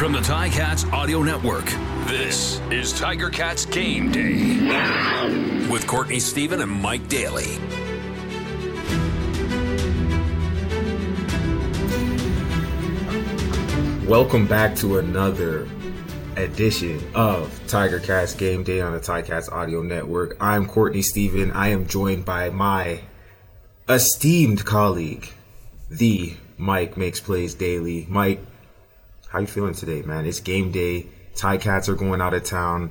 From the Ticats Audio Network, this is Tiger Cats Game Day with Courtney Stephen and Mike Daly. Welcome back to another edition of Tiger Cats Game Day on the Tiger Ticats Audio Network. I'm Courtney Stephen. I am joined by my esteemed colleague, the Mike Makes Plays Daily. Mike, how you feeling today, man? It's game day. Ticats are going out of town,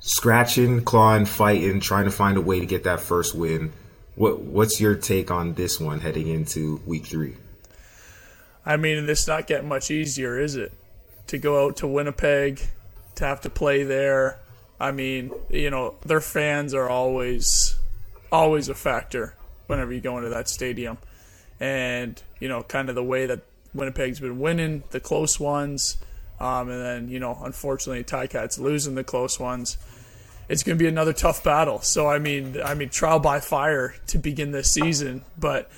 scratching, clawing, fighting, trying to find a way to get that first win. What What's your take on this one heading into week three? I mean, it's not getting much easier, is it? To go out to Winnipeg, to have to play there. I mean, you know, their fans are always, always a factor whenever you go into that stadium. And, you know, kind of the way that Winnipeg's been winning the close ones, um, and then, you know, unfortunately, Ticats losing the close ones. It's going to be another tough battle. So, I mean, I mean, trial by fire to begin this season. But,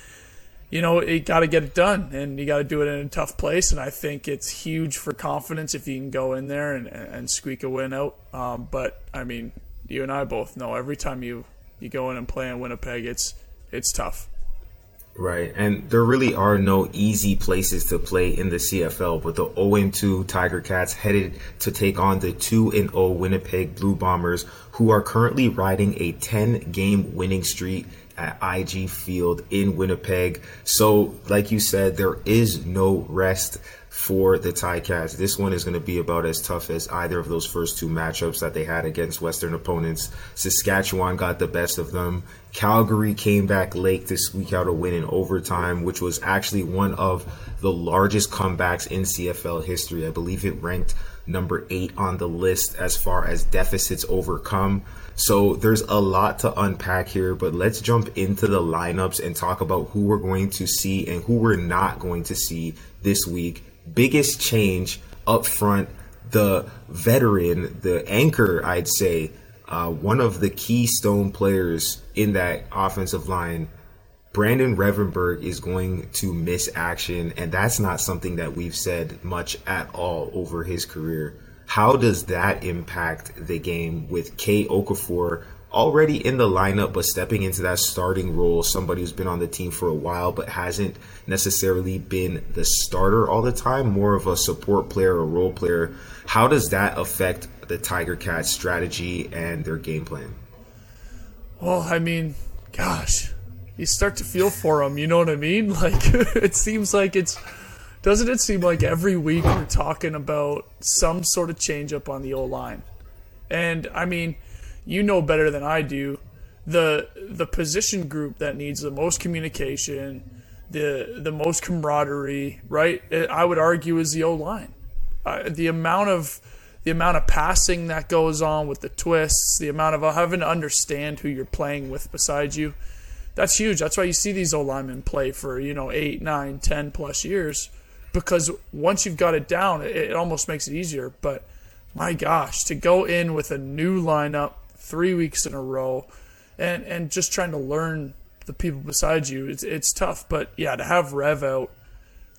you know, you got to get it done and you got to do it in a tough place. And I think it's huge for confidence if you can go in there and, and squeak a win out. Um, but I mean, you and I both know every time you, you go in and play in Winnipeg, it's it's tough. Right, and there really are no easy places to play in the CFL. But the 0-2 Tiger Cats headed to take on the 2-0 Winnipeg Blue Bombers, who are currently riding a 10-game winning streak at IG Field in Winnipeg. So, like you said, there is no rest for the Ticats. This one is going to be about as tough as either of those first two matchups that they had against Western opponents. Saskatchewan got the best of them. Calgary came back late to squeak out a win in overtime, which was actually one of the largest comebacks in CFL history. I believe it ranked number eight on the list as far as deficits overcome. So there's a lot to unpack here, but let's jump into the lineups and talk about who we're going to see and who we're not going to see this week. Biggest change up front, the veteran, the anchor, I'd say, uh, one of the keystone players in that offensive line. Brandon Revenberg is going to miss action, and that's not something that we've said much at all over his career. How does that impact the game with Kay Okafor already in the lineup but stepping into that starting role, somebody who's been on the team for a while but hasn't necessarily been the starter all the time, more of a support player or role player? How does that affect the Tiger Cats strategy and their game plan? Well, I mean, gosh, you start to feel for them, you know what I mean? Like, it seems like it's doesn't it seem like every week we're talking about some sort of change up on the O line? And I mean, you know better than I do the the position group that needs the most communication, the the most camaraderie, right? I would argue is the O line. Uh, the amount of the amount of passing that goes on with the twists, the amount of having to understand who you're playing with beside you, that's huge. That's why you see these O linemen play for you know eight, nine, ten plus years because once you've got it down, it, it almost makes it easier. But my gosh, to go in with a new lineup three weeks in a row and, and just trying to learn the people beside you, it's, it's tough. But yeah, to have Rev out,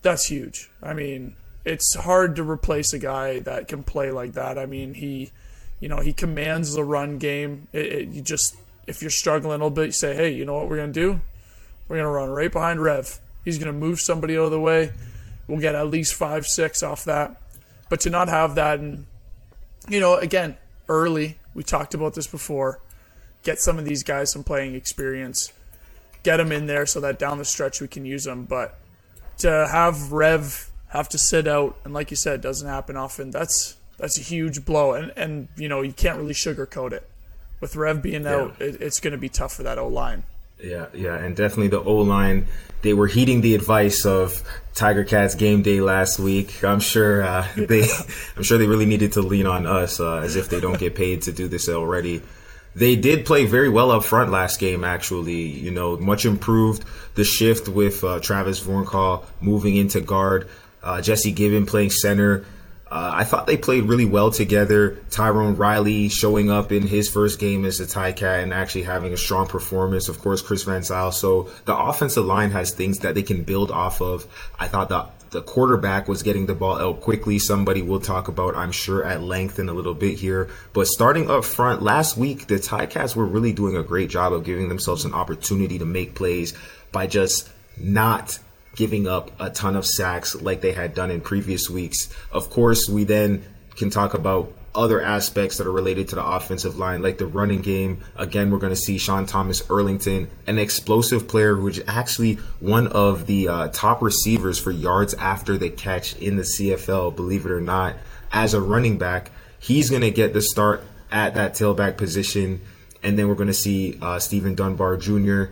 that's huge. I mean, it's hard to replace a guy that can play like that. I mean, he, you know, he commands the run game. It, it, you just, if you're struggling a little bit, you say, hey, you know what we're to do? We're to run right behind Rev. He's to move somebody out of the way we'll get at least five, six off that. But to not have that, and you know, again, early, we talked about this before. Get some of these guys some playing experience, get them in there so that down the stretch we can use them. But to have Rev have to sit out, and like you said, it doesn't happen often. That's that's a huge blow, and and you know you can't really sugarcoat it. With Rev being yeah. out, it, it's going to be tough for that O line. Yeah, yeah, and definitely the O line. They were heeding the advice of Tiger Cats game day last week. I'm sure uh, they, I'm sure they really needed to lean on us, uh, as if they don't get paid to do this already. They did play very well up front last game. Actually, you know, much improved. The shift with uh, Travis Vornkahl moving into guard, uh, Jesse Gibbon playing center. Uh, I thought they played really well together. Tyrone Riley showing up in his first game as a Ticat and actually having a strong performance. Of course, Chris Van Zyl. So the offensive line has things that they can build off of. I thought the the quarterback was getting the ball out quickly. Somebody we'll talk about, I'm sure, at length in a little bit here. But starting up front, last week, the Ticats were really doing a great job of giving themselves an opportunity to make plays by just not giving up a ton of sacks like they had done in previous weeks. Of course, we then can talk about other aspects that are related to the offensive line, like the running game. Again, we're going to see Sean Thomas Erlington, an explosive player who is actually one of the uh, top receivers for yards after the catch in the CFL, believe it or not. As a running back, he's going to get the start at that tailback position. And then we're going to see uh, Steven Dunbar Jr.,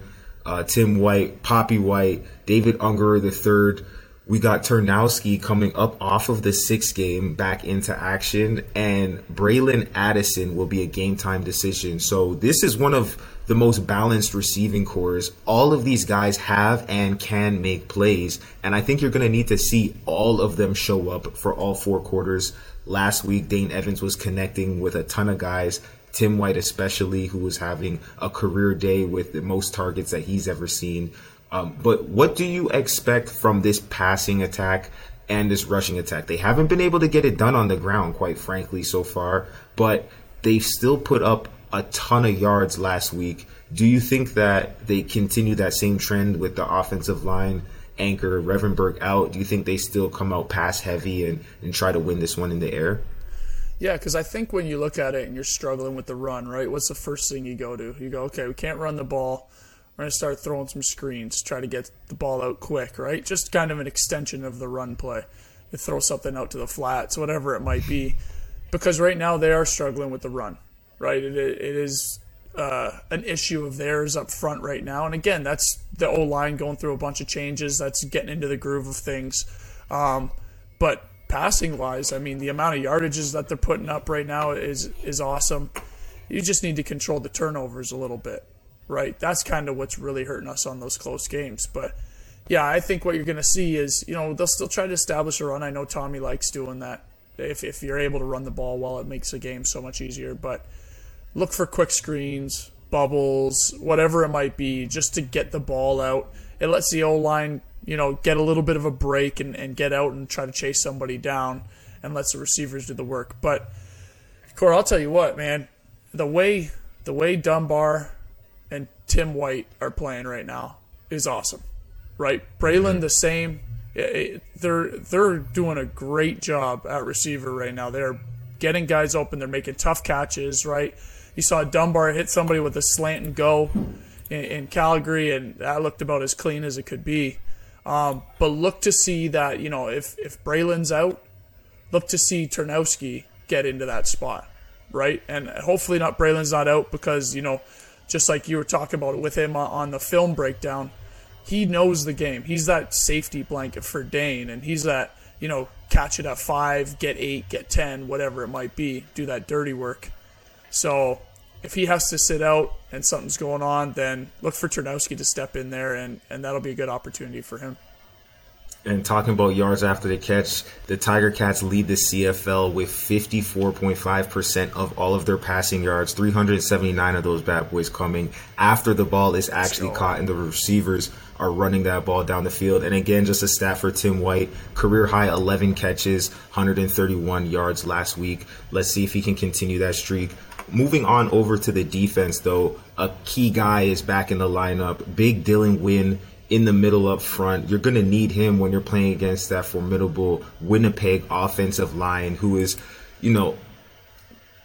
uh, Tim White, Papi White, David Ungerer III. We got Turnowski coming up off of the sixth game back into action, and Bralon Addison will be a game time decision. So this is one of the most balanced receiving corps. All of these guys have and can make plays, and I think you're going to need to see all of them show up for all four quarters. Last week, Dane Evans was connecting with a ton of guys. Tim White, especially, who was having a career day with the most targets that he's ever seen. Um, but what do you expect from this passing attack and this rushing attack? They haven't been able to get it done on the ground, quite frankly, so far, but they've still put up a ton of yards last week. Do you think that they continue that same trend with the offensive line anchor, Revenberg out? Do you think they still come out pass heavy and, and try to win this one in the air? Yeah, because I think when you look at it and you're struggling with the run, right, what's the first thing you go to? You go, okay, we can't run the ball we're going to start throwing some screens, try to get the ball out quick, right? Just kind of an extension of the run play. You throw something out to the flats, whatever it might be. Because right now they are struggling with the run, right? it, it is uh, an issue of theirs up front right now. And again, that's the O line going through a bunch of changes. That's getting into the groove of things. Um, but passing wise, I mean, the amount of yardages that they're putting up right now is is awesome. You just need to control the turnovers a little bit right? That's kind of what's really hurting us on those close games. But yeah, I think what you're going to see is, you know, they'll still try to establish a run. I know Tommy likes doing that. If, if you're able to run the ball well, it makes the game so much easier. But look for quick screens, bubbles, whatever it might be, just to get the ball out. It lets the O line, you know, get a little bit of a break and, and get out and try to chase somebody down and lets the receivers do the work. But Core, I'll tell you what, man, the way the way Dunbar and Tim White are playing right now is awesome, right? Bralon mm-hmm. the same. they're they're doing a great job at receiver right now. They're getting guys open. They're making tough catches, right? You saw Dunbar hit somebody with a slant and go in, in Calgary, and that looked about as clean as it could be. Um, but look to see that you know if if Bralon's out, look to see Turnowski get into that spot, right? And hopefully not Bralon's not out because you know just like you were talking about with him on the film breakdown, he knows the game. He's that safety blanket for Dane, and he's that, you know, catch it at five, get eight, get 10, whatever it might be, do that dirty work. So if he has to sit out and something's going on, then look for Turnowski to step in there, and, and that'll be a good opportunity for him. And talking about yards after the catch, the Tiger Cats lead the CFL with 54.5% of all of their passing yards, 379 of those bad boys coming after the ball is actually caught and the receivers are running that ball down the field. And again, just a stat for Tim White, career high 11 catches, 131 yards last week. Let's see if he can continue that streak. Moving on over to the defense, though, a key guy is back in the lineup. Big Dylan Wynn in the middle up front. You're going to need him when you're playing against that formidable Winnipeg offensive line, who is, you know,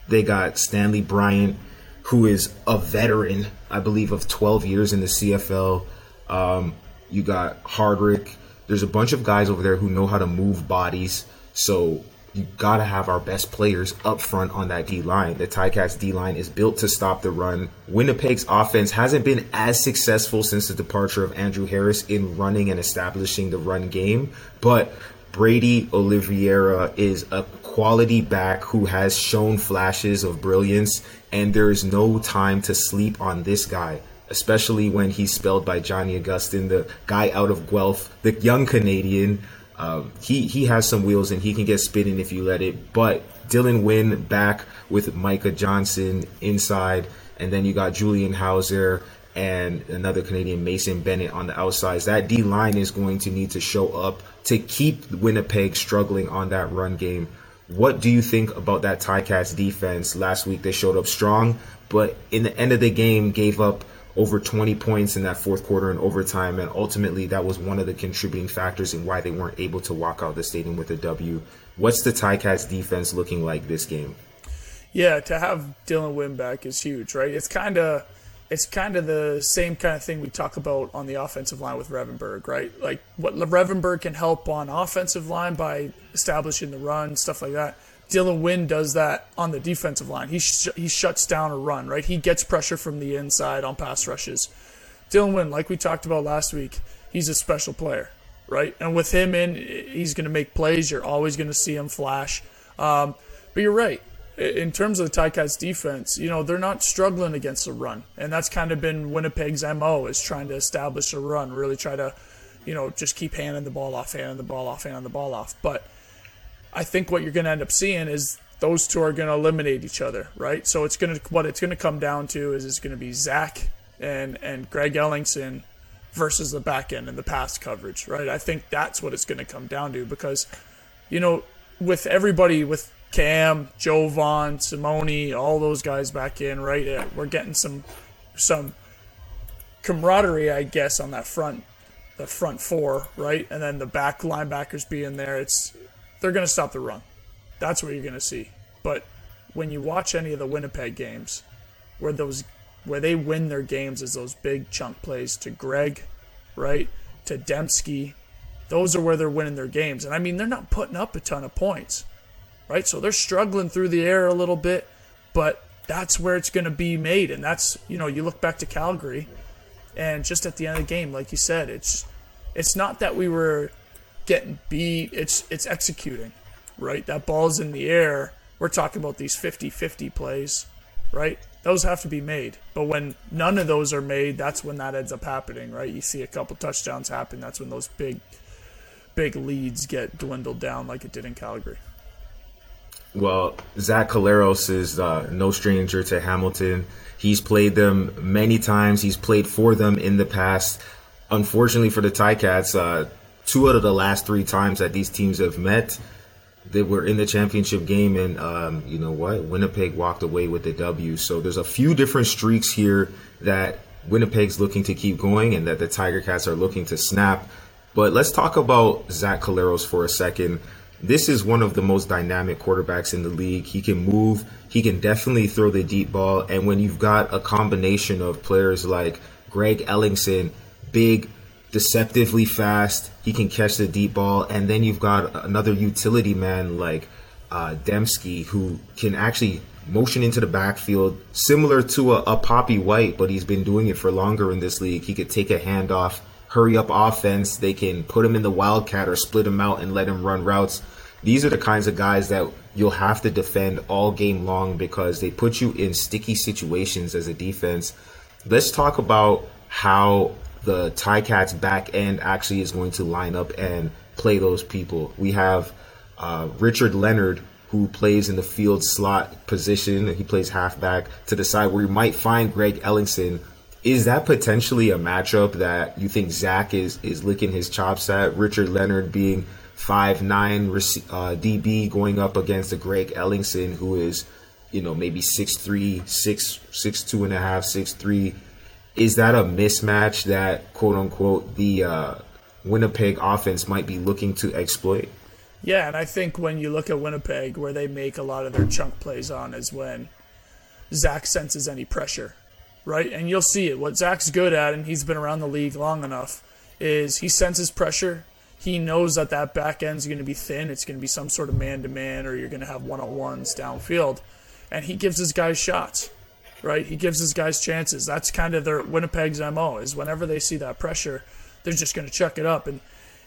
they got Stanley Bryant, who is a veteran, I believe, of 12 years in the CFL. Um, you got Hardrick. There's a bunch of guys over there who know how to move bodies. So you got to have our best players up front on that D line. The Ticats D line is built to stop the run. Winnipeg's offense hasn't been as successful since the departure of Andrew Harris in running and establishing the run game, but Brady Oliveira is a quality back who has shown flashes of brilliance, and there is no time to sleep on this guy especially when he's spelled by Johnny Augustine, the guy out of Guelph, the young Canadian um, he he has some wheels and he can get spinning if you let it. But Dylan Wynn back with Micah Johnson inside, and then you got Julian Howsare and another Canadian, Mason Bennett, on the outsides. That D line is going to need to show up to keep Winnipeg struggling on that run game. What do you think about that Ticats defense last week? They showed up strong, but in the end of the game, gave up over 20 points in that fourth quarter and overtime, and ultimately that was one of the contributing factors in why they weren't able to walk out the stadium with a W. What's the Ticats defense looking like this game? Yeah, to have Dylan Wynn back is huge, right? It's kind of it's kind of the same kind of thing we talk about on the offensive line with Revenberg, right? Like what Revenberg can help on offensive line by establishing the run, stuff like that. Dylan Wynn does that on the defensive line. He sh- he shuts down a run, right? He gets pressure from the inside on pass rushes. Dylan Wynn, like we talked about last week, he's a special player, right? And with him in, he's going to make plays. You're always going to see him flash. Um, but you're right in terms of the Ticats defense, you know, they're not struggling against the run. And that's kind of been Winnipeg's MO is trying to establish a run, really try to, you know, just keep handing the ball off, handing the ball off, handing the ball off. But I think what you're going to end up seeing is those two are going to eliminate each other, right? So it's going to what it's going to come down to is it's going to be Zach and and Greg Ellingson versus the back end and the pass coverage, right? I think that's what it's going to come down to because, you know, with everybody with Cam, Jovan, Simoni, all those guys back in, right? Uh, we're getting some some camaraderie, I guess, on that front, the front four, right? And then the back linebackers being there. It's they're going to stop the run. That's what you're going to see. But when you watch any of the Winnipeg games, where those where they win their games is those big chunk plays to Greg, right? To Demski. Those are where they're winning their games. And I mean, they're not putting up a ton of points right? So they're struggling through the air a little bit, but that's where it's going to be made. And that's, you know, you look back to Calgary and just at the end of the game, like you said, it's, it's not that we were getting beat. It's, it's executing, right? That ball's in the air. We're talking about these 50 50 plays, right? Those have to be made. But when none of those are made, that's when that ends up happening, right? You see a couple touchdowns happen. That's when those big, big leads get dwindled down like it did in Calgary. Well, Zach Collaros is uh, no stranger to Hamilton. He's played them many times. He's played for them in the past. Unfortunately for the Ticats, uh, two out of the last three times that these teams have met, they were in the championship game, and um, you know what? Winnipeg walked away with the W. So there's a few different streaks here that Winnipeg's looking to keep going, and that the Tiger Cats are looking to snap. But let's talk about Zach Collaros for a second this is one of the most dynamic quarterbacks in the league. He can move, he can definitely throw the deep ball. And when you've got a combination of players like Greg Ellingson, big, deceptively fast, he can catch the deep ball. And then you've got another utility man like uh, Demski who can actually motion into the backfield, similar to a, a Papi White, but he's been doing it for longer in this league. He could take a handoff hurry up offense. They can put him in the wildcat or split him out and let him run routes. These are the kinds of guys that you'll have to defend all game long because they put you in sticky situations as a defense. Let's talk about how the Ticats back end actually is going to line up and play those people. We have uh, Richard Leonard who plays in the field slot position. He plays halfback to the side where you might find Greg Ellingson is that potentially a matchup that you think Zach is is licking his chops at? Richard Leonard being five nine uh, DB going up against a Greg Ellingson who is, you know, maybe six three, six six two and a half, six three. Is that a mismatch that quote unquote the uh, Winnipeg offense might be looking to exploit? Yeah, and I think when you look at Winnipeg, where they make a lot of their chunk plays on is when Zach senses any pressure right? And you'll see it. What Zach's good at, and he's been around the league long enough, is he senses pressure. He knows that that back end's going to be thin. It's going to be some sort of man to man, or you're going to have one on ones downfield. And he gives his guys shots, right? He gives his guys chances. That's kind of their Winnipeg's MO, is whenever they see that pressure, they're just going to chuck it up. And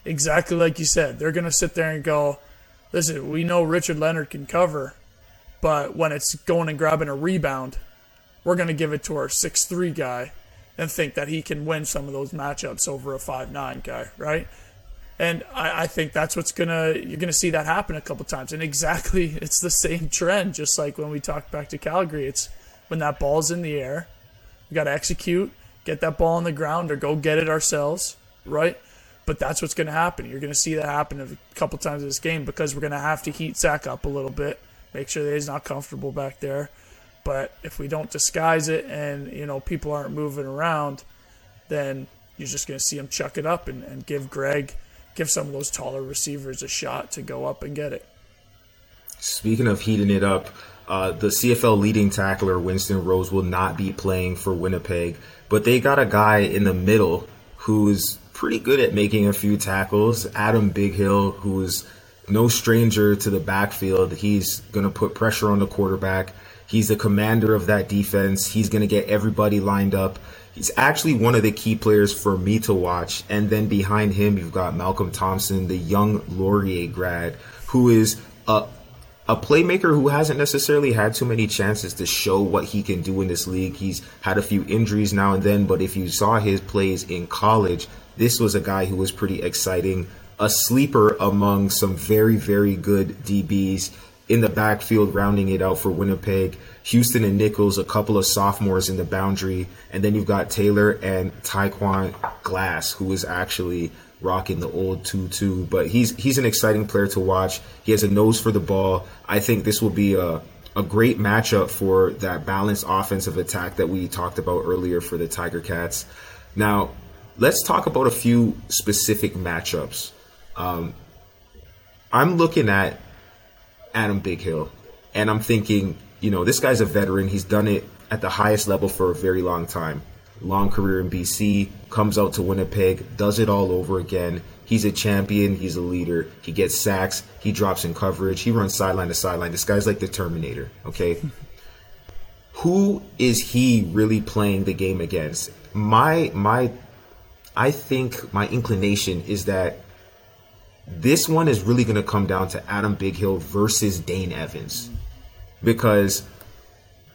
exactly like you said, they're going to sit there and go, listen, we know Richard Leonard can cover, but when it's going and grabbing a rebound, we're going to give it to our six three guy and think that he can win some of those matchups over a five nine guy, right? And I, I think that's what's gonna you're gonna see that happen a couple times. And exactly, it's the same trend, just like when we talked back to Calgary. It's when that ball's in the air, you got to execute, get that ball on the ground or go get it ourselves, right? But that's what's going to happen. You're going to see that happen a couple times in this game because we're going to have to heat Zach up a little bit, make sure that he's not comfortable back there. But if we don't disguise it and you know people aren't moving around, then you're just going to see him chuck it up and, and give Greg, give some of those taller receivers a shot to go up and get it. Speaking of heating it up, uh, the CFL leading tackler Winston Rose will not be playing for Winnipeg, but they got a guy in the middle who's pretty good at making a few tackles. Adam Bighill, who's no stranger to the backfield. He's going to put pressure on the quarterback. He's the commander of that defense. He's going to get everybody lined up. He's actually one of the key players for me to watch. And then behind him, you've got Malcolm Thompson, the young Laurier grad, who is a a playmaker who hasn't necessarily had too many chances to show what he can do in this league. He's had a few injuries now and then, but if you saw his plays in college, this was a guy who was pretty exciting, a sleeper among some very, very good DBs in the backfield, rounding it out for Winnipeg. Houston and Nichols, a couple of sophomores in the boundary, and then you've got Taylor and Tyquan Glass, who is actually rocking the old two-two. But he's he's an exciting player to watch. He has a nose for the ball. I think this will be a a great matchup for that balanced offensive attack that we talked about earlier for the Tiger Cats. Now, let's talk about a few specific matchups. Um, I'm looking at Adam Bighill, and I'm thinking, you know, this guy's a veteran. He's done it at the highest level for a very long time long career in BC, comes out to Winnipeg, does it all over again. He's a champion. He's a leader. He gets sacks. He drops in coverage. He runs sideline to sideline. This guy's like the Terminator. Okay. Who is he really playing the game against? My my, I think my inclination is that this one is really going to come down to Adam Bighill versus Dane Evans mm. because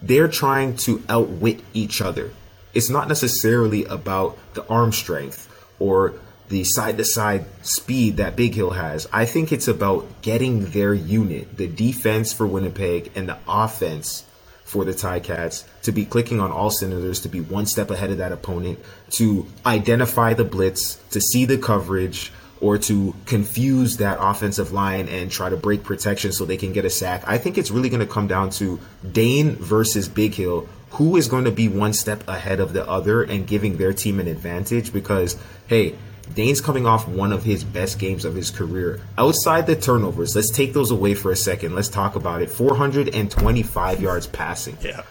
they're trying to outwit each other it's not necessarily about the arm strength or the side to side speed that Bighill has. I think it's about getting their unit, the defense for Winnipeg and the offense for the Ticats, to be clicking on all cylinders, to be one step ahead of that opponent, to identify the blitz, to see the coverage, or to confuse that offensive line and try to break protection so they can get a sack. I think it's really going to come down to Dane versus Bighill who is going to be one step ahead of the other and giving their team an advantage because, hey, Dane's coming off one of his best games of his career. Outside the turnovers, let's take those away for a second. Let's talk about it. 425 yards passing. Yeah.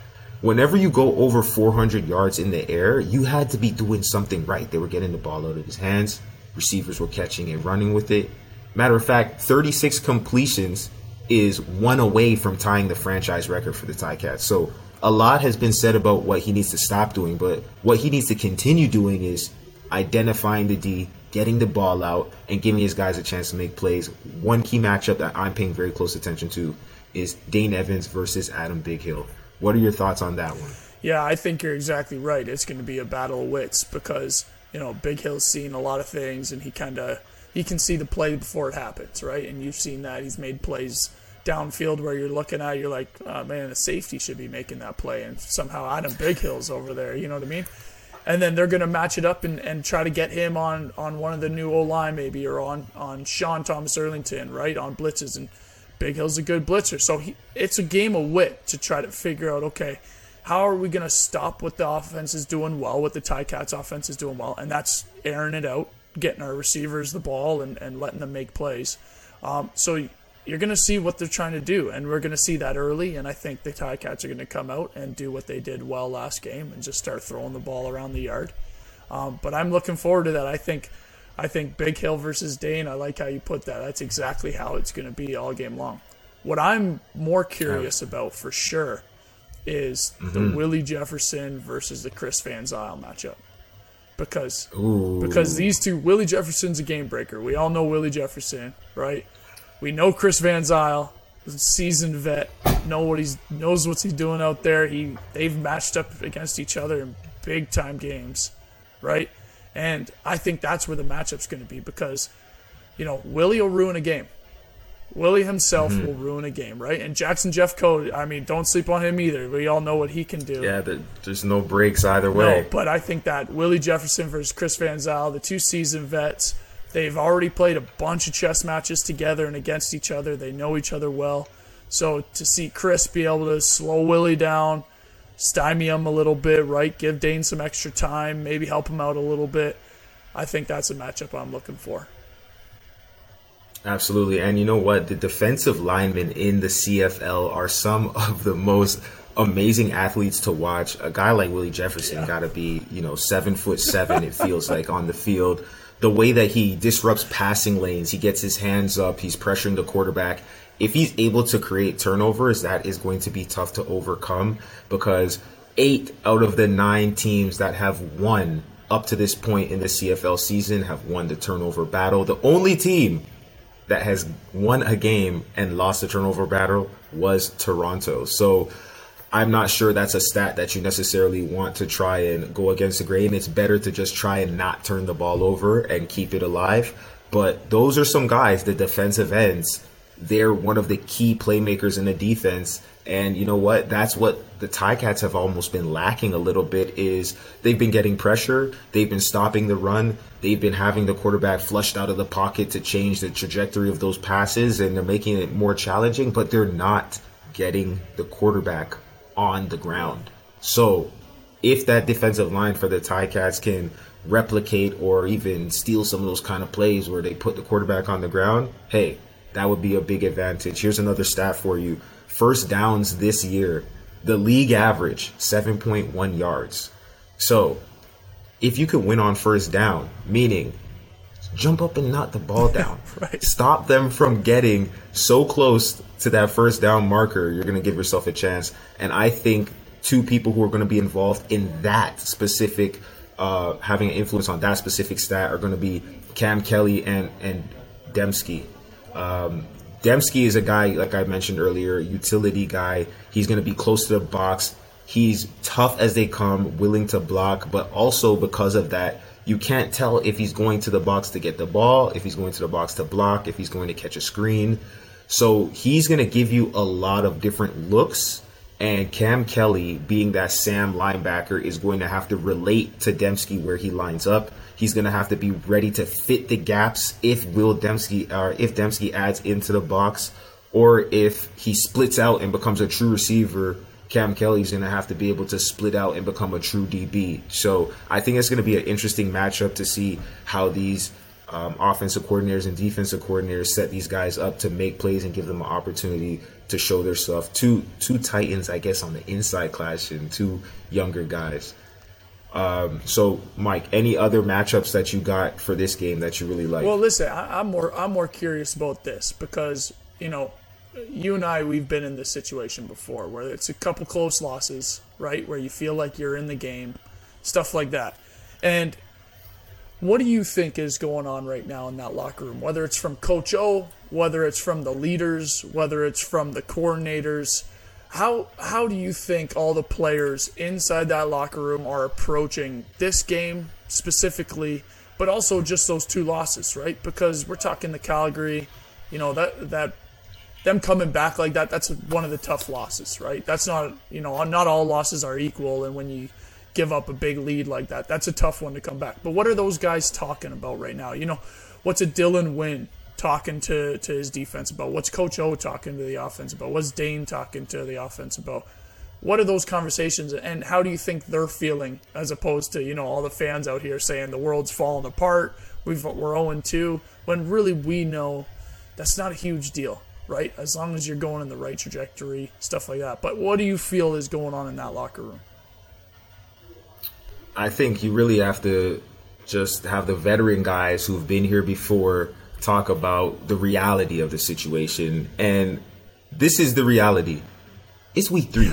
Whenever you go over 400 yards in the air, you had to be doing something right. They were getting the ball out of his hands, receivers were catching and running with it. Matter of fact, 36 completions is one away from tying the franchise record for the Ticats. So a lot has been said about what he needs to stop doing, but what he needs to continue doing is identifying the D, getting the ball out, and giving his guys a chance to make plays. One key matchup that I'm paying very close attention to is Dane Evans versus Adam Bighill. What are your thoughts on that one? Yeah, I think you're exactly right. It's going to be a battle of wits because you know Bighill's seen a lot of things, and he kind of he can see the play before it happens, right? And you've seen that he's made plays downfield where you're looking at, you're like, oh, man, the safety should be making that play, and somehow Adam Bighill's over there. You know what I mean? And then they're going to match it up and, and try to get him on, on one of the new O line maybe, or on on Sean Thomas Erlington, right, on blitzes. And Bighill's a good blitzer, so he, it's a game of wit to try to figure out, okay, how are we going to stop what the offense is doing well, what the Ticats offense is doing well, and that's airing it out, getting our receivers the ball, and, and letting them make plays. Um, so you're going to see what they're trying to do, and we're going to see that early. And I think the Ticats are going to come out and do what they did well last game and just start throwing the ball around the yard. Um, but I'm looking forward to that. I think, I think Bighill versus Dane. I like how you put that. That's exactly how it's going to be all game long. What I'm more curious about for sure is mm-hmm. the Willie Jefferson versus the Chris Van Zyl matchup. Because Ooh. because these two Willie Jefferson's a game breaker. We all know Willie Jefferson, right? We know Chris Van Zyl, seasoned vet, know what he's knows what he's doing out there. He they've matched up against each other in big time games, right? And I think that's where the matchup's going to be because, you know, Willie will ruin a game. Willie himself mm-hmm. will ruin a game, right? And Jackson Jeffcoat, I mean, don't sleep on him either. We all know what he can do. Yeah, there's no breaks either way. No, but I think that Willie Jefferson versus Chris Van Zyl, the two seasoned vets, they've already played a bunch of chess matches together and against each other. They know each other well. So to see Chris be able to slow Willie down, stymie him a little bit, right? Give Dane some extra time, maybe help him out a little bit. I think that's a matchup I'm looking for. Absolutely. And you know what? The defensive linemen in the CFL are some of the most amazing athletes to watch. A guy like Willie Jefferson yeah. got to be, you know, seven foot seven, it feels like, on the field. The way that he disrupts passing lanes, he gets his hands up, he's pressuring the quarterback. If he's able to create turnovers, that is going to be tough to overcome because eight out of the nine teams that have won up to this point in the CFL season have won the turnover battle. The only team that has won a game and lost a turnover battle was Toronto. So I'm not sure that's a stat that you necessarily want to try and go against the grain. It's better to just try and not turn the ball over and keep it alive. But those are some guys, the defensive ends. They're one of the key playmakers in the defense and you know what? That's what the Ticats have almost been lacking a little bit is they've been getting pressure, they've been stopping the run, they've been having the quarterback flushed out of the pocket to change the trajectory of those passes and they're making it more challenging, but they're not getting the quarterback on the ground. So, if that defensive line for the Ticats can replicate or even steal some of those kind of plays where they put the quarterback on the ground, hey, that would be a big advantage. Here's another stat for you first downs this year, the league average 7.1 yards. So, if you could win on first down, meaning jump up and knock the ball down, right. stop them from getting so close to that first down marker, you're going to give yourself a chance. And I think two people who are going to be involved in that specific, uh, having an influence on that specific stat are going to be Cam Kelly and and Demski. Um, Demski is a guy, like I mentioned earlier, utility guy. He's going to be close to the box. He's tough as they come, willing to block, but also because of that, you can't tell if he's going to the box to get the ball, if he's going to the box to block, if he's going to catch a screen. So he's going to give you a lot of different looks. And Cam Kelly, being that Sam linebacker, is going to have to relate to Demski where he lines up. He's going to have to be ready to fit the gaps if Will Demski or if Demski adds into the box, or if he splits out and becomes a true receiver. Cam Kelly's going to have to be able to split out and become a true DB. So I think it's going to be an interesting matchup to see how these um, offensive coordinators and defensive coordinators set these guys up to make plays and give them an opportunity to show their stuff. Two two Titans, I guess, on the inside clash and two younger guys. Um, so, Mike, any other matchups that you got for this game that you really like? Well, listen, I, am more I'm more curious about this because you know, you and I we've been in this situation before where it's a couple close losses, right, where you feel like you're in the game, stuff like that, and what do you think is going on right now in that locker room? Whether it's from Coach O, whether it's from the leaders, whether it's from the coordinators how how do you think all the players inside that locker room are approaching this game specifically, but also just those two losses, right? Because we're talking the Calgary, you know that that them coming back like that. That's one of the tough losses, right? That's not you know not all losses are equal, and when you give up a big lead like that, that's a tough one to come back. But what are those guys talking about right now? You know, what's a Dylan Wynn? talking to, to his defense about? What's Coach O talking to the offense about? What's Dane talking to the offense about? What are those conversations and how do you think they're feeling as opposed to, you know, all the fans out here saying the world's falling apart, we've, we're 0 2, when really we know that's not a huge deal, right? As long as you're going in the right trajectory, stuff like that. But what do you feel is going on in that locker room? I think you really have to just have the veteran guys who've been here before talk about the reality of the situation. And this is the reality. It's week three.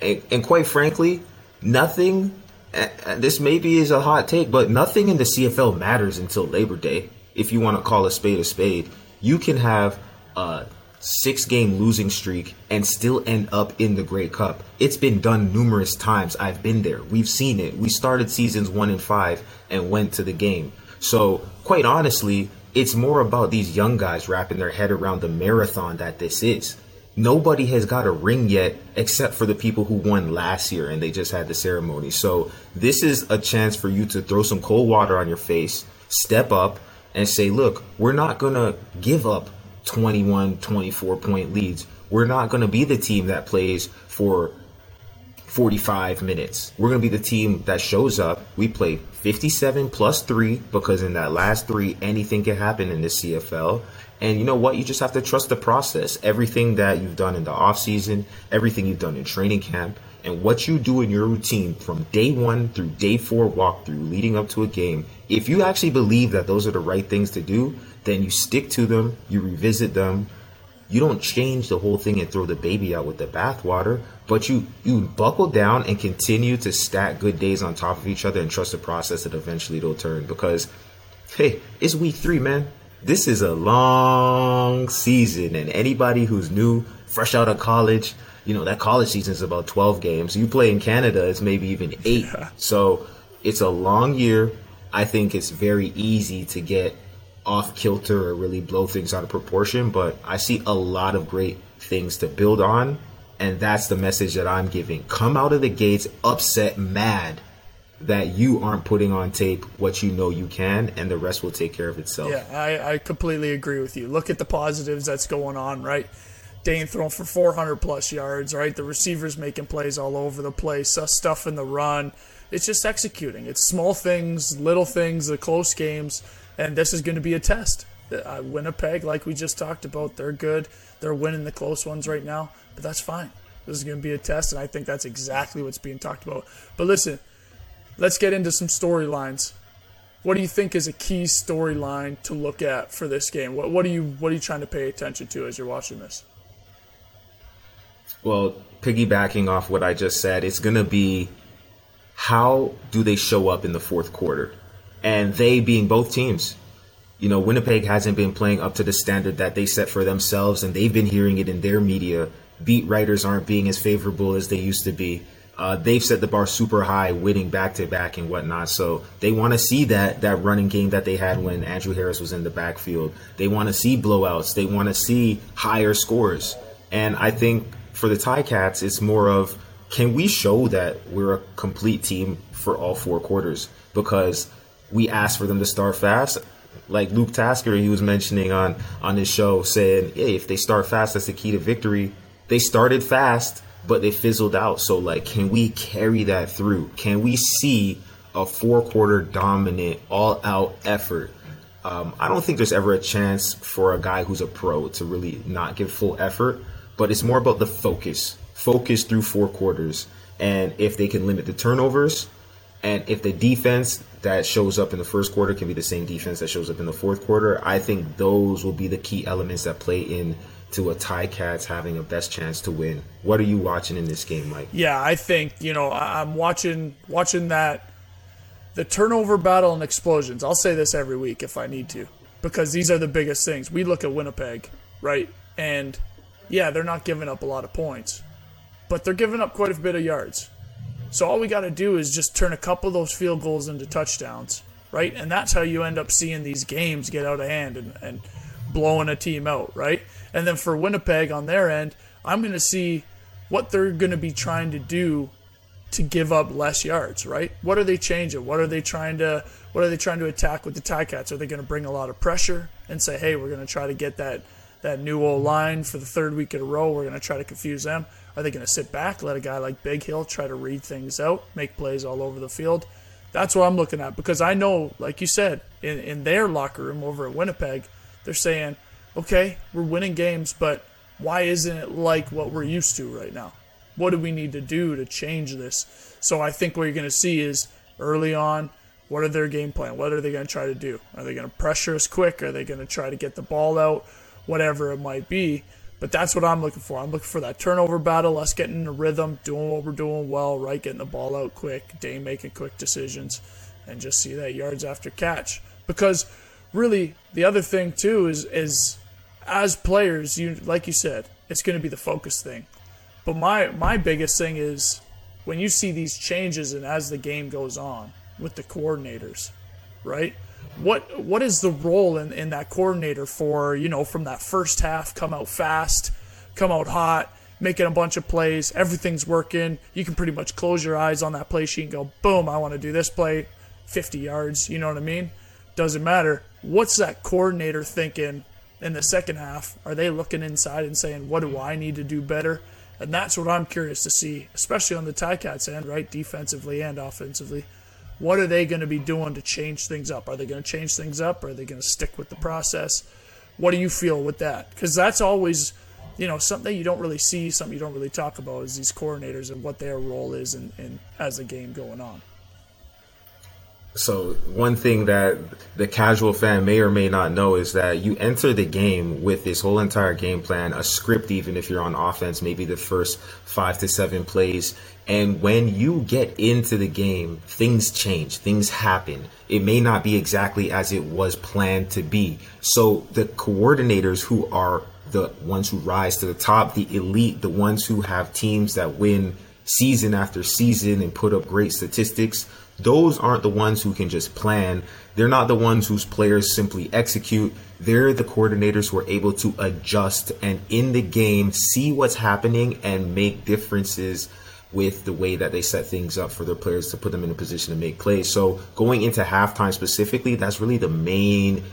And, and quite frankly, nothing, and this maybe is a hot take, but nothing in the CFL matters until Labor Day, if you want to call a spade a spade. You can have six game losing streak and still end up in the Grey Cup. It's been done numerous times. I've been there. We've seen it. We started seasons one and five and went to the game. So, quite honestly, it's more about these young guys wrapping their head around the marathon that this is. Nobody has got a ring yet except for the people who won last year and they just had the ceremony. So this is a chance for you to throw some cold water on your face, step up and say, look, we're not going to give up 21, 24 point leads. We're not going to be the team that plays for 45 minutes. We're going to be the team that shows up. We play 57 plus three because in that last three, anything can happen in the CFL. And you know what? You just have to trust the process. Everything that you've done in the off season, everything you've done in training camp, and what you do in your routine from day one through day four walkthrough leading up to a game. If you actually believe that those are the right things to do, then you stick to them, you revisit them. You don't change the whole thing and throw the baby out with the bathwater, but you you buckle down and continue to stack good days on top of each other and trust the process that eventually it'll turn because hey, it's week 3, man this is a long season, and anybody who's new, fresh out of college, you know, that college season is about 12 games. You play in Canada, it's maybe even eight. Yeah. So it's a long year. I think it's very easy to get off kilter or really blow things out of proportion, but I see a lot of great things to build on. And that's the message that I'm giving. Come out of the gates upset, mad, that you aren't putting on tape what you know you can, and the rest will take care of itself. Yeah, I, I completely agree with you. Look at the positives that's going on, right? Dane throwing for 400 plus yards, right? The receivers making plays all over the place, uh, stuff in the run. It's just executing. It's small things, little things, the close games, and this is going to be a test. Uh, Winnipeg, like we just talked about, they're good. They're winning the close ones right now, but that's fine. This is going to be a test, and I think that's exactly what's being talked about. But listen, let's get into some storylines. What do you think is a key storyline to look at for this game? What what are you what are you trying to pay attention to as you're watching this? Well, piggybacking off what I just said, it's going to be how do they show up in the fourth quarter? And they being both teams. You know, Winnipeg hasn't been playing up to the standard that they set for themselves, and they've been hearing it in their media. Beat writers aren't being as favorable as they used to be uh, they've set the bar super high, winning back to back and whatnot. So they want to see that that running game that they had when Andrew Harris was in the backfield. They want to see blowouts. They want to see higher scores. And I think for the Ticats, it's more of can we show that we're a complete team for all four quarters? Because we asked for them to start fast. Like Luke Tasker, he was mentioning on on his show, saying, "Hey, if they start fast, that's the key to victory." They started fast but they fizzled out. So like, can we carry that through? Can we see a four quarter dominant, all out effort? Um, I don't think there's ever a chance for a guy who's a pro to really not give full effort, but it's more about the focus, focus through four quarters. And if they can limit the turnovers, and if the defense that shows up in the first quarter can be the same defense that shows up in the fourth quarter, I think those will be the key elements that play in to a Ticats having a best chance to win. What are you watching in this game, Mike? Yeah, I think you know I'm watching watching that the turnover battle and explosions. I'll say this every week if I need to because these are the biggest things. We look at Winnipeg, right, and yeah, they're not giving up a lot of points, but they're giving up quite a bit of yards. So all we got to do is just turn a couple of those field goals into touchdowns, right? And that's how you end up seeing these games get out of hand and, and blowing a team out, right? And then for Winnipeg on their end, I'm going to see what they're going to be trying to do to give up less yards, right? What are they changing? What are they trying to what are they trying to attack with the Ticats? Are they going to bring a lot of pressure and say, "Hey, we're going to try to get that that new old line for the third week in a row. We're going to try to confuse them." Are they going to sit back, let a guy like Bighill try to read things out, make plays all over the field? That's what I'm looking at because I know, like you said, in, in their locker room over at Winnipeg, they're saying, okay, we're winning games, but why isn't it like what we're used to right now? What do we need to do to change this? So I think what you're going to see is early on, what are their game plan? What are they going to try to do? Are they going to pressure us quick? Are they going to try to get the ball out? Whatever it might be. But that's what I'm looking for. I'm looking for that turnover battle, us getting in a rhythm, doing what we're doing well, right? Getting the ball out quick, Day making quick decisions, and just see that yards after catch. Because really, the other thing too is is as players, you like you said, it's going to be the focus thing. But my my biggest thing is when you see these changes and as the game goes on with the coordinators, right? What what is the role in, in that coordinator for you know from that first half come out fast come out hot making a bunch of plays everything's working you can pretty much close your eyes on that play sheet and go boom i want to do this play 50 yards you know what i mean? Doesn't matter. What's that coordinator thinking in the second half? Are they looking inside and saying what do i need to do better? And that's what i'm curious to see especially on the ticats end right defensively and offensively what are they going to be doing to change things up? Are they going to change things up? Are they going to stick with the process? What do you feel with that? Because that's always, you know, something you don't really see, something you don't really talk about is these coordinators and what their role is in, in as the game going on. So one thing that the casual fan may or may not know is that you enter the game with this whole entire game plan, a script, even if you're on offense, maybe the first five to seven plays. And when you get into the game, things change, things happen. It may not be exactly as it was planned to be. So the coordinators who are the ones who rise to the top, the elite, the ones who have teams that win season after season and put up great statistics, those aren't the ones who can just plan. They're not the ones whose players simply execute. They're the coordinators who are able to adjust and in the game see what's happening and make differences with the way that they set things up for their players to put them in a position to make plays. So going into halftime specifically, that's really the main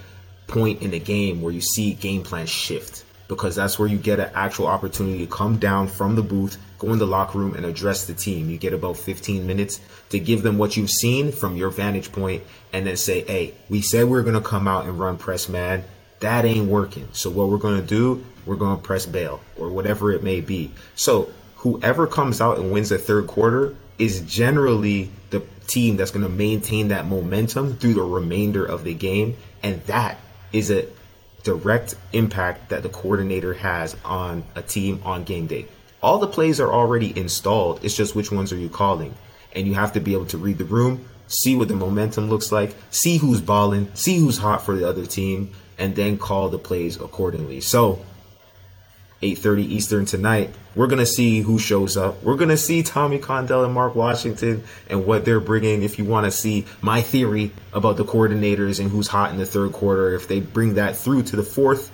point in the game where you see game plan shift because that's where you get an actual opportunity to come down from the booth, go in the locker room, and address the team. You get about 15 minutes to give them what you've seen from your vantage point and then say, hey, we said we are going to come out and run press man. That ain't working. So what we're going to do, we're going to press bail or whatever it may be. So whoever comes out and wins the third quarter is generally the team that's going to maintain that momentum through the remainder of the game. And that is a direct impact that the coordinator has on a team on game day. All the plays are already installed. It's just which ones are you calling? And you have to be able to read the room, see what the momentum looks like, see who's balling, see who's hot for the other team, and then call the plays accordingly. So 8:30 Eastern tonight. We're gonna see who shows up. We're gonna see Tommy Condell and Mark Washington and what they're bringing. If you want to see my theory about the coordinators and who's hot in the third quarter, if they bring that through to the fourth,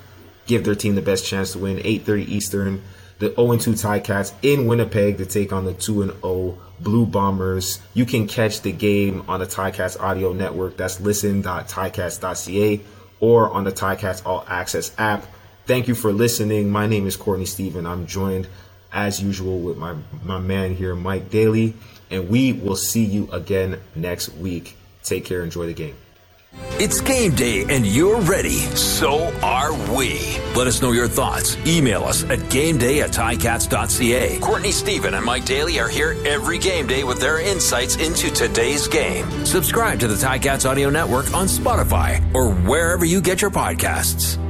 give their team the best chance to win. 8:30 Eastern. The 0-2 Ticats in Winnipeg to take on the 2-0 Blue Bombers. You can catch the game on the Ticats audio network. That's listen.ticats.ca or on the Ticats All Access app Thank you for listening. My name is Courtney Stephen. I'm joined as usual with my, my man here, Mike Daly, and we will see you again next week. Take care. Enjoy the game. It's game day and you're ready. So are we. Let us know your thoughts. Email us at gameday at ticats.ca. Courtney Stephen and Mike Daly are here every game day with their insights into today's game. Subscribe to the Ticats Audio Network on Spotify or wherever you get your podcasts.